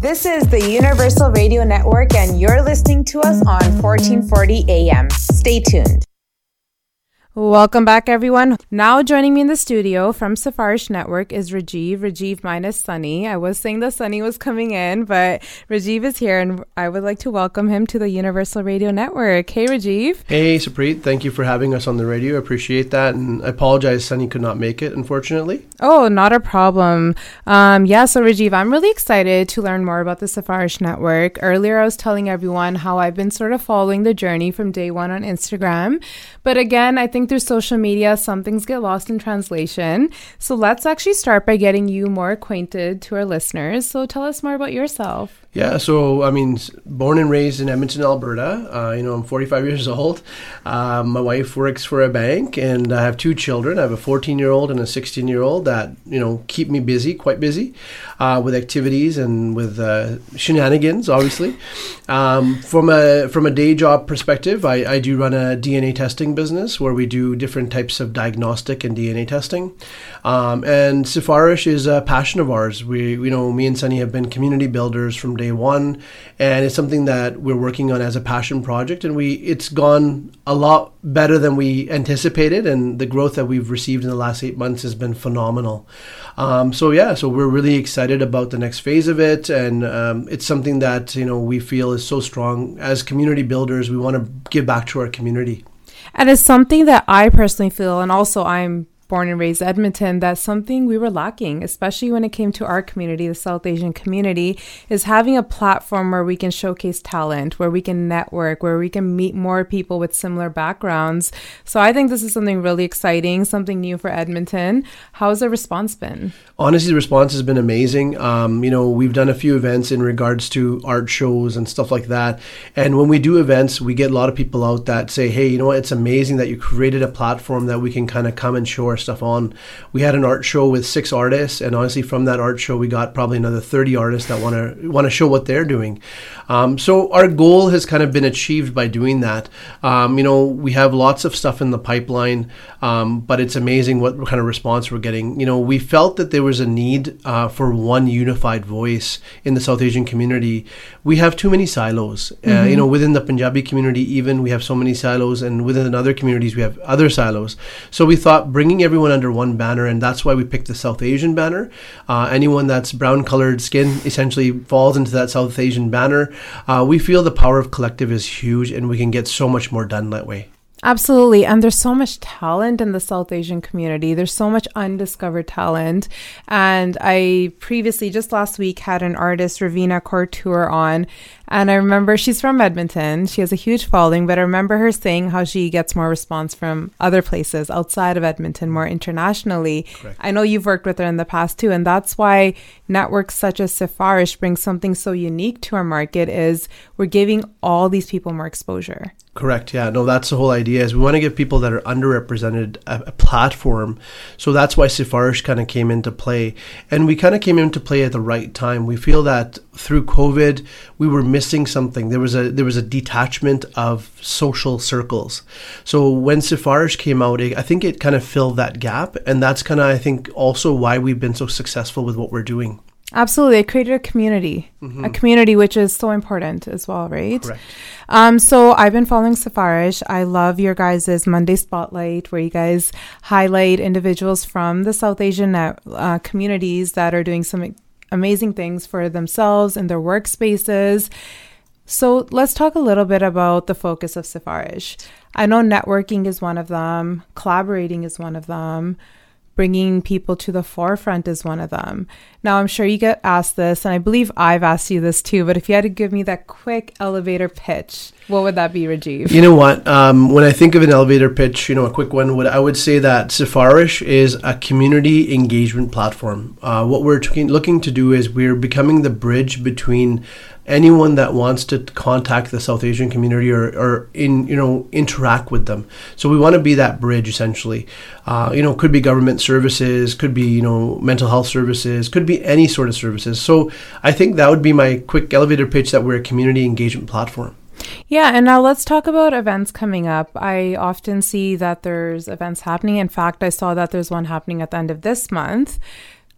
This is the Universal Radio Network, and you're listening to us on 1440 AM. Stay tuned. Welcome back, everyone. Now joining me in the studio from Sifarish Network is Rajiv. Rajiv minus Sunny. I was saying that Sunny was coming in, but Rajiv is here, and I would like to welcome him to the Universal Radio Network. Hey, Rajiv. Hey, Supreet. Thank you for having us on the radio. I appreciate that, and I apologize Sunny could not make it, unfortunately. Oh, not a problem. Um, yeah, so Rajiv, I'm really excited to learn more about the Sifarish Network. Earlier, I was telling everyone how I've been sort of following the journey from day one on Instagram, but again, I think think through social media, some things get lost in translation. So let's actually start by getting you more acquainted to our listeners. So tell us more about yourself. Yeah, so I mean, born and raised in Edmonton, Alberta. Uh, you know, I'm 45 years old. Uh, my wife works for a bank, and I have two children. I have a 14 year old and a 16 year old that you know keep me busy, quite busy, uh, with activities and with uh, shenanigans. Obviously, um, from a from a day job perspective, I, I do run a DNA testing business where we do different types of diagnostic and DNA testing. Um, and Sifarish is a passion of ours. We, you know, me and Sunny have been community builders from day one, and it's something that we're working on as a passion project. And we, it's gone a lot better than we anticipated, and the growth that we've received in the last eight months has been phenomenal. Um, so yeah, so we're really excited about the next phase of it, and um, it's something that you know we feel is so strong as community builders. We want to give back to our community. And it's something that I personally feel, and also I'm born and raised Edmonton, that's something we were lacking, especially when it came to our community, the South Asian community, is having a platform where we can showcase talent, where we can network, where we can meet more people with similar backgrounds. So I think this is something really exciting, something new for Edmonton. How's the response been? Honestly, the response has been amazing. Um, you know, we've done a few events in regards to art shows and stuff like that. And when we do events, we get a lot of people out that say, hey, you know what, it's amazing that you created a platform that we can kind of come and show our stuff on. We had an art show with six artists, and honestly, from that art show, we got probably another 30 artists that want to want to show what they're doing. Um, so our goal has kind of been achieved by doing that. Um, you know, we have lots of stuff in the pipeline, um, but it's amazing what kind of response we're getting. You know, we felt that there was a need uh, for one unified voice in the South Asian community. We have too many silos. Mm-hmm. Uh, you know, within the Punjabi community, even we have so many silos, and within other communities, we have other silos. So we thought bringing everyone under one banner, and that's why we picked the South Asian banner. Uh, anyone that's brown colored skin essentially falls into that South Asian banner. Uh, we feel the power of collective is huge, and we can get so much more done that way. Absolutely. And there's so much talent in the South Asian community. There's so much undiscovered talent. And I previously, just last week, had an artist, Ravina Couture, on, and I remember she's from Edmonton. She has a huge following, but I remember her saying how she gets more response from other places outside of Edmonton, more internationally. Correct. I know you've worked with her in the past too, and that's why networks such as Sifarish bring something so unique to our market is we're giving all these people more exposure. Correct. Yeah. No, that's the whole idea. Is we want to give people that are underrepresented a, a platform. So that's why Sifarish kind of came into play, and we kind of came into play at the right time. We feel that through COVID, we were missing something. There was a there was a detachment of social circles. So when Sifarish came out, I think it kind of filled that gap, and that's kind of I think also why we've been so successful with what we're doing. Absolutely, it created a community, mm-hmm. a community which is so important as well, right? Correct. Um, so I've been following Sifarish. I love your guys' Monday Spotlight, where you guys highlight individuals from the South Asian uh, communities that are doing some amazing things for themselves and their workspaces. So let's talk a little bit about the focus of Sifarish. I know networking is one of them, collaborating is one of them bringing people to the forefront is one of them. Now, I'm sure you get asked this, and I believe I've asked you this too, but if you had to give me that quick elevator pitch, what would that be, Rajiv? You know what? Um, when I think of an elevator pitch, you know, a quick one, would I would say that Sifarish is a community engagement platform. Uh, what we're t- looking to do is we're becoming the bridge between anyone that wants to contact the South Asian community or, or in you know interact with them. So we want to be that bridge essentially. Uh, you know, could be government services, could be you know mental health services, could be any sort of services. So I think that would be my quick elevator pitch that we're a community engagement platform. Yeah, and now let's talk about events coming up. I often see that there's events happening. In fact, I saw that there's one happening at the end of this month.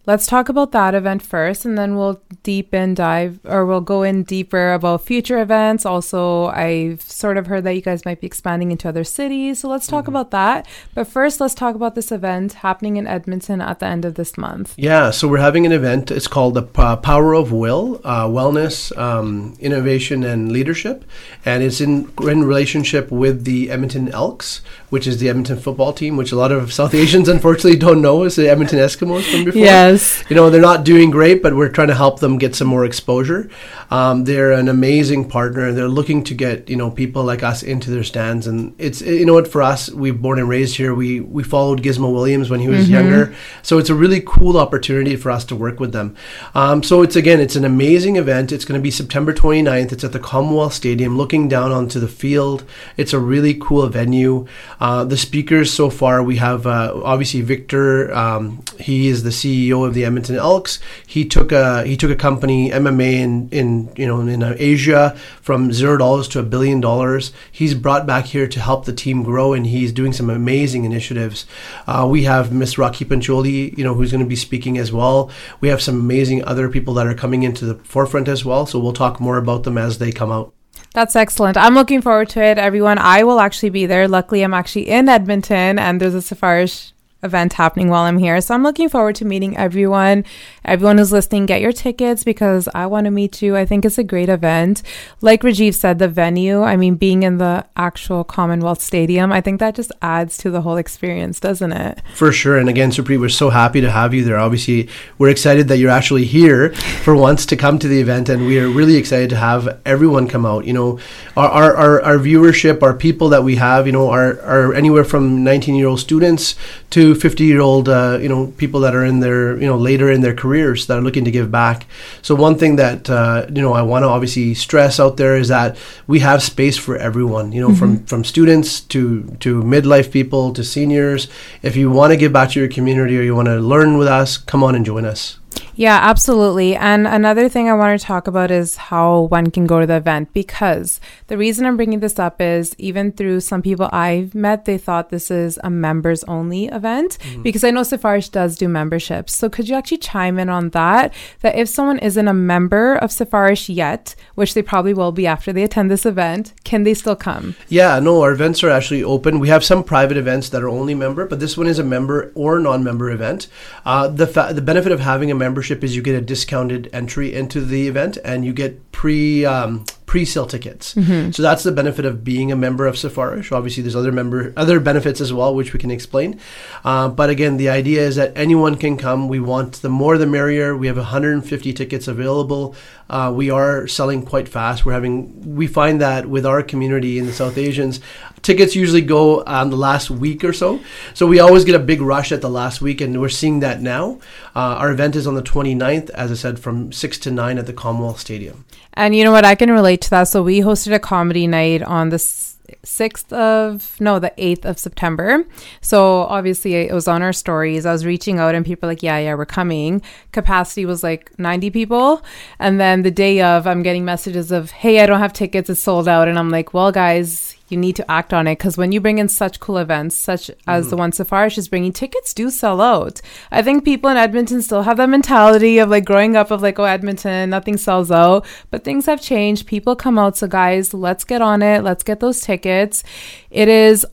Let's talk about that event first and then we'll deep in dive or we'll go in deeper about future events. Also i've sort of heard that you guys might be expanding into other cities so let's talk mm-hmm. about that. But first let's talk about this event happening in edmonton at the end of this month. Yeah so we're having an event. It's called the power of will uh, wellness um, innovation and leadership and it's in, in relationship with the edmonton elks which is the edmonton football team which a lot of south asians unfortunately don't know. Is the edmonton eskimos from before. Yeah Yes. You know, they're not doing great, but we're trying to help them get some more exposure. Um, they're an amazing partner, and they're looking to get you know people like us into their stands. And it's you know what for us, we've born and raised here. We we followed Gizmo Williams when he was mm-hmm. younger, so it's a really cool opportunity for us to work with them. Um, so it's again, it's an amazing event. It's going to be September 29th. It's at the Commonwealth Stadium, looking down onto the field. It's a really cool venue. Uh, the speakers so far, we have uh, obviously Victor. Um, he is the CEO of the Edmonton Elks. He took a he took a company MMA in in you know in Asia from zero dollars to a billion dollars. He's brought back here to help the team grow, and he's doing some amazing initiatives. Uh, we have Miss Rocky Pancholi, you know, who's going to be speaking as well. We have some amazing other people that are coming into the forefront as well. So we'll talk more about them as they come out. That's excellent. I'm looking forward to it, everyone. I will actually be there. Luckily, I'm actually in Edmonton, and there's a Sifarish event happening while I'm here. So I'm looking forward to meeting everyone. Everyone who's listening, get your tickets because I want to meet you. I think it's a great event. Like Rajiv said, the venue, I mean, being in the actual Commonwealth Stadium, I think that just adds to the whole experience, doesn't it? For sure. And again, Supreet, we're so happy to have you there. Obviously, we're excited that you're actually here for once to come to the event. And we are really excited to have everyone come out. You know, our, our, our, our viewership, our people that we have, you know, are, are anywhere from 19 year old students to 50 year old uh, you know people that are in their you know later in their careers that are looking to give back. So one thing that uh, you know i want to obviously stress out there is that we have space for everyone you know mm-hmm. from from students to to midlife people to seniors. If you want to give back to your community or you want to learn with us come on and join us yeah, absolutely. And another thing I want to talk about is how one can go to the event because the reason I'm bringing this up is even through some people I've met, they thought this is a members only event mm-hmm. because I know Sifarish does do memberships. So could you actually chime in on that? That if someone isn't a member of Sifarish yet, which they probably will be after they attend this event, can they still come? Yeah, no, our events are actually open. We have some private events that are only member, but this one is a member or non member event. Uh, the, fa- the benefit of having a membership is you get a discounted entry into the event and you get pre um, pre-sale tickets. Mm-hmm. So that's the benefit of being a member of Sifarish. Obviously, there's other member other benefits as well, which we can explain. Uh, but again, the idea is that anyone can come. We want the more the merrier. We have 150 tickets available. Uh, we are selling quite fast. We're having we find that with our community in the South Asians, tickets usually go on the last week or so. So we always get a big rush at the last week, and we're seeing that now. Uh, our event is on the 29th, as I said, from 6 to 9 at the Commonwealth Stadium. And you know what? I can relate to that. So we hosted a comedy night on the 6th of, no, the 8th of September. So obviously it was on our stories. I was reaching out and people like, yeah, yeah, we're coming. Capacity was like 90 people. And then the day of, I'm getting messages of, hey, I don't have tickets. It's sold out. And I'm like, well, guys, you need to act on it because when you bring in such cool events, such as mm. the one Sifarish is bringing, tickets do sell out. I think people in Edmonton still have that mentality of like growing up of like, oh, Edmonton, nothing sells out. But things have changed. People come out. So, guys, let's get on it. Let's get those tickets. It is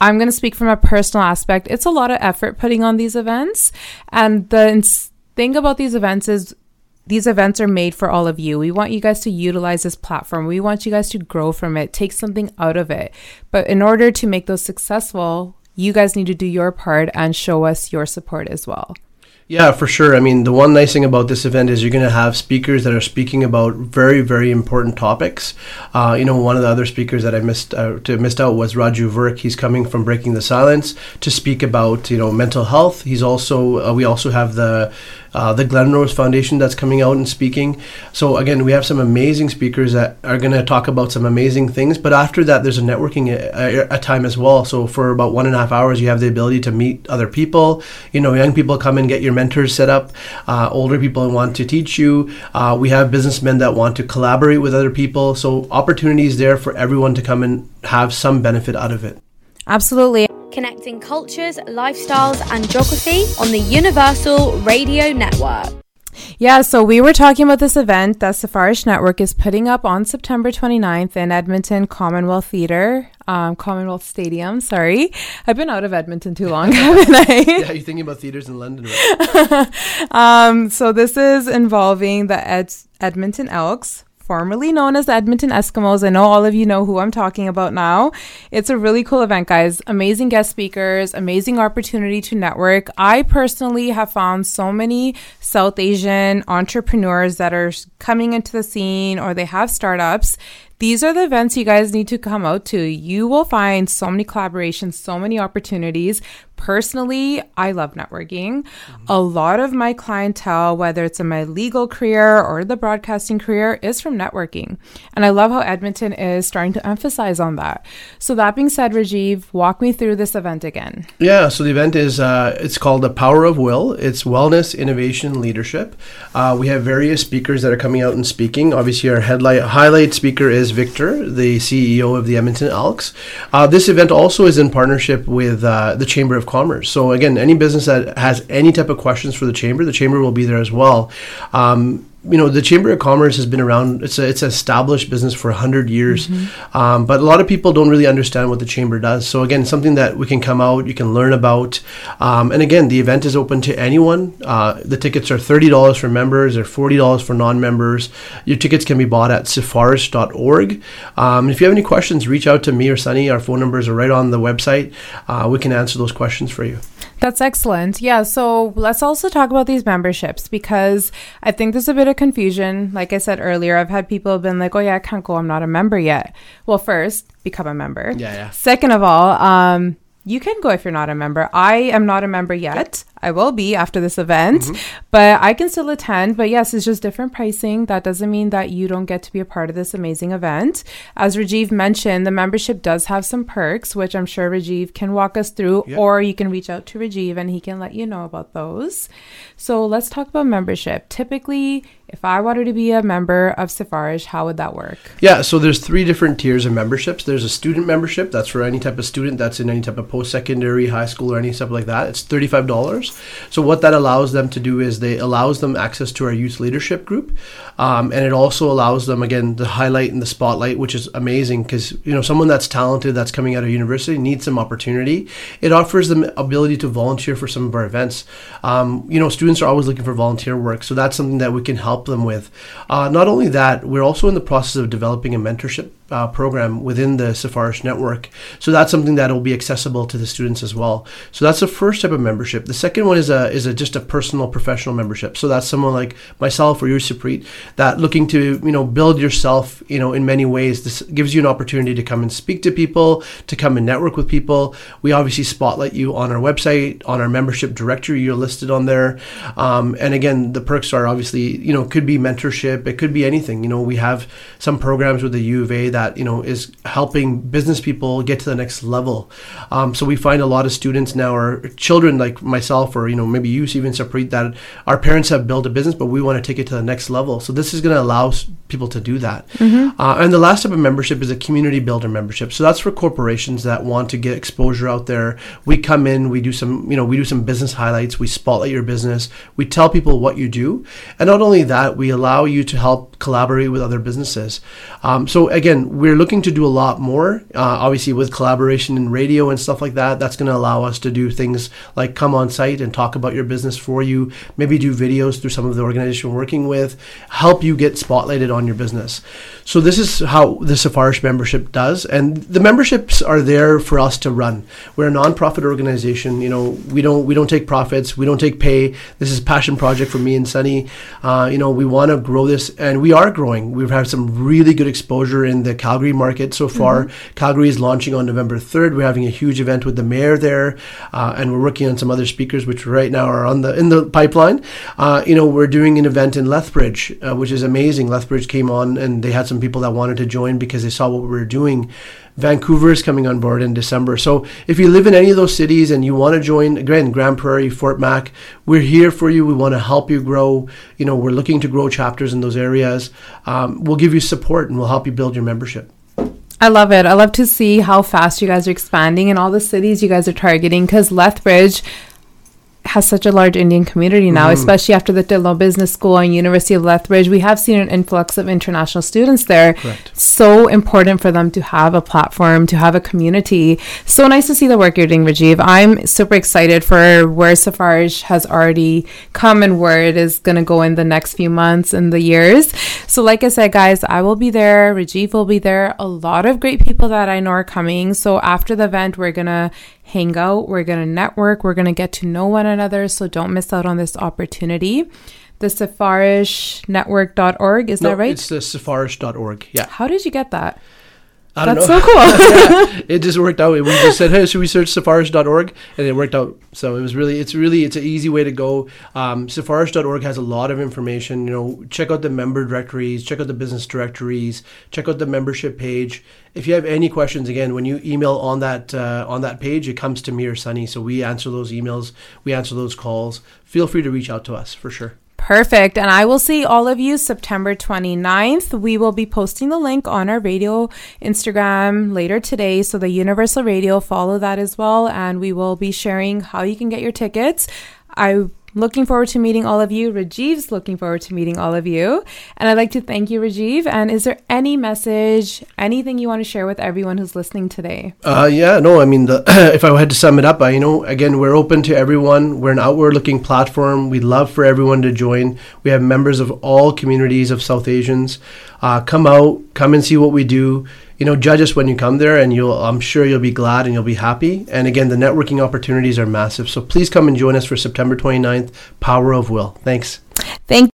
I'm going to speak from a personal aspect. It's a lot of effort putting on these events. And the thing about these events is these events are made for all of you. We want you guys to utilize this platform. We want you guys to grow from it, take something out of it. But in order to make those successful, you guys need to do your part and show us your support as well. Yeah, for sure. I mean, the one nice thing about this event is you're going to have speakers that are speaking about very, very important topics. Uh, you know, one of the other speakers that I missed uh, to missed out was Raju Virk. He's coming from Breaking the Silence to speak about you know mental health. He's also uh, we also have the uh, the Glenrose Foundation that's coming out and speaking. So again, we have some amazing speakers that are going to talk about some amazing things. But after that, there's a networking a, uh, a, a, time as well. So for about one and a half hours, you have the ability to meet other people. You know, young people come and get your mentors set up. Uh, older people want to teach you. Uh, we have businessmen that want to collaborate with other people. So opportunities there for everyone to come and have some benefit out of it. Absolutely. Connecting cultures, lifestyles, and geography on the Universal Radio Network. Yeah, so we were talking about this event that Sifarish Network is putting up on September 29th in Edmonton Commonwealth Theatre, um, Commonwealth Stadium. Sorry, I've been out of Edmonton too long, haven't I? yeah, you're thinking about theatres in London, right? um, so this is involving the Ed- Edmonton Elks, formerly known as the Edmonton Eskimos. I know all of you know who I'm talking about now. It's a really cool event, guys. Amazing guest speakers, amazing opportunity to network. I personally have found so many South Asian entrepreneurs that are coming into the scene or they have startups these are the events you guys need to come out to. You will find so many collaborations, so many opportunities. Personally, I love networking. Mm-hmm. A lot of my clientele, whether it's in my legal career or the broadcasting career, is from networking. And I love how Edmonton is starting to emphasize on that. So that being said, Rajiv, walk me through this event again. Yeah, so the event is uh, it's called the Power of Will. It's wellness, innovation, leadership. Uh, we have various speakers that are coming out and speaking. Obviously, our headlight highlight speaker is Victor, the CEO of the Edmonton Elks. Uh, this event also is in partnership with uh, the Chamber of Commerce. So again, any business that has any type of questions for the chamber, the chamber will be there as well. Um, you know the chamber of commerce has been around it's a it's an established business for 100 years. Mm-hmm. um, but a lot of people don't really understand what the chamber does. So again something that we can come out you can learn about. Um, and again the event is open to anyone. Uh, the tickets are $30 for members or $40 for non-members. Your tickets can be bought at sifarish.org um, if you have any questions reach out to me or sunny. Our phone numbers are right on the website. Uh, we can answer those questions for you that's excellent. Yeah. So let's also talk about these memberships because I think there's a bit of confusion. Like I said earlier, I've had people have been like, oh, yeah, I can't go. I'm not a member yet. Well, first, become a member. Yeah. yeah. Second of all, um, you can go if you're not a member. I am not a member yet. I will be after this event, mm-hmm. but I can still attend. But yes, it's just different pricing. That doesn't mean that you don't get to be a part of this amazing event. As Rajiv mentioned, the membership does have some perks, which I'm sure Rajiv can walk us through, yep. or you can reach out to Rajiv and he can let you know about those. So let's talk about membership. Typically, if I wanted to be a member of Sifarish, how would that work? Yeah, so there's three different tiers of memberships. There's a student membership. That's for any type of student that's in any type of post-secondary, high school, or any stuff like that. It's thirty-five dollars. So what that allows them to do is they allows them access to our youth leadership group, um, and it also allows them again the highlight and the spotlight, which is amazing because you know someone that's talented that's coming out of university needs some opportunity. It offers them ability to volunteer for some of our events. Um, you know, students are always looking for volunteer work, so that's something that we can help them with. Uh, not only that, we're also in the process of developing a mentorship uh, program within the Sifarish network. So that's something that will be accessible to the students as well. So that's the first type of membership. The second one is a is a just a personal professional membership. So that's someone like myself or you, Supreet, that looking to you know build yourself you know in many ways. This gives you an opportunity to come and speak to people, to come and network with people. We obviously spotlight you on our website, on our membership directory. You're listed on there, um, and again the perks are obviously you know could be mentorship, it could be anything. You know we have some programs with the U of A that that you know is helping business people get to the next level. Um, so we find a lot of students now or children like myself, or you know maybe you even Supreet, that our parents have built a business, but we want to take it to the next level. So this is going to allow people to do that. Mm-hmm. Uh, and the last type of membership is a community builder membership. So that's for corporations that want to get exposure out there. We come in, we do some you know we do some business highlights, we spotlight your business, we tell people what you do, and not only that, we allow you to help collaborate with other businesses. Um, so again, we're looking to do a lot more. Uh, obviously, with collaboration in radio and stuff like that, that's going to allow us to do things like come on site and talk about your business for you. Maybe do videos through some of the organization we're working with, help you get spotlighted on your business. So this is how the Sifarish membership does, and the memberships are there for us to run. We're a nonprofit organization. You know, we don't we don't take profits, we don't take pay. This is a passion project for me and Sunny. Uh, you know, we want to grow this, and we are growing. We've had some really good exposure in the Calgary market so far. Mm-hmm. Calgary is launching on November 3rd. We're having a huge event with the mayor there, uh, and we're working on some other speakers, which right now are on the in the pipeline. Uh, you know, we're doing an event in Lethbridge, uh, which is amazing. Lethbridge came on, and they had some people that wanted to join because they saw what we were doing. Vancouver is coming on board in December. So if you live in any of those cities and you want to join, again, Grande Prairie, Fort Mac, we're here for you. We want to help you grow. You know, we're looking to grow chapters in those areas. Um, we'll give you support and we'll help you build your membership. I love it. I love to see how fast you guys are expanding and all the cities you guys are targeting because Lethbridge has such a large Indian community now, mm. especially after the Dhillon Business School and University of Lethbridge. We have seen an influx of international students there. Correct. So important for them to have a platform, to have a community. So nice to see the work you're doing, Rajiv. I'm super excited for where Sifarish has already come and where it is going to go in the next few months and the years. So, like I said, guys, I will be there. Rajiv will be there. A lot of great people that I know are coming. So, after the event, we're going to hang out, we're going to network, we're going to get to know one another. So don't miss out on this opportunity. The sifarishnetwork.org, is no, that right? It's the sifarish.org. Yeah. How did you get that? I That's so cool. yeah, it just worked out. We just said, "Hey, should we search Sifarish.org?" and it worked out. So it was really, it's really, it's an easy way to go. Um, Sifarish.org has a lot of information. You know, check out the member directories, check out the business directories, check out the membership page. If you have any questions, again, when you email on that uh, on that page, it comes to me or Sunny. So we answer those emails, we answer those calls. Feel free to reach out to us for sure. Perfect. And I will see all of you September 29th. We will be posting the link on our radio Instagram later today. So the Universal Radio, follow that as well. And we will be sharing how you can get your tickets. I looking forward to meeting all of you. Rajiv's looking forward to meeting all of you. And I'd like to thank you, Rajiv. And is there any message, anything you want to share with everyone who's listening today? Uh, yeah, no, I mean, the, if I had to sum it up, I, you know, again, we're open to everyone. We're an outward looking platform. We'd love for everyone to join. We have members of all communities of South Asians. Uh, come out, come and see what we do you know, judge us when you come there, and you'll. I'm sure you'll be glad and you'll be happy. And again, the networking opportunities are massive. So please come and join us for September 29th. Power of Will. Thanks. Thank.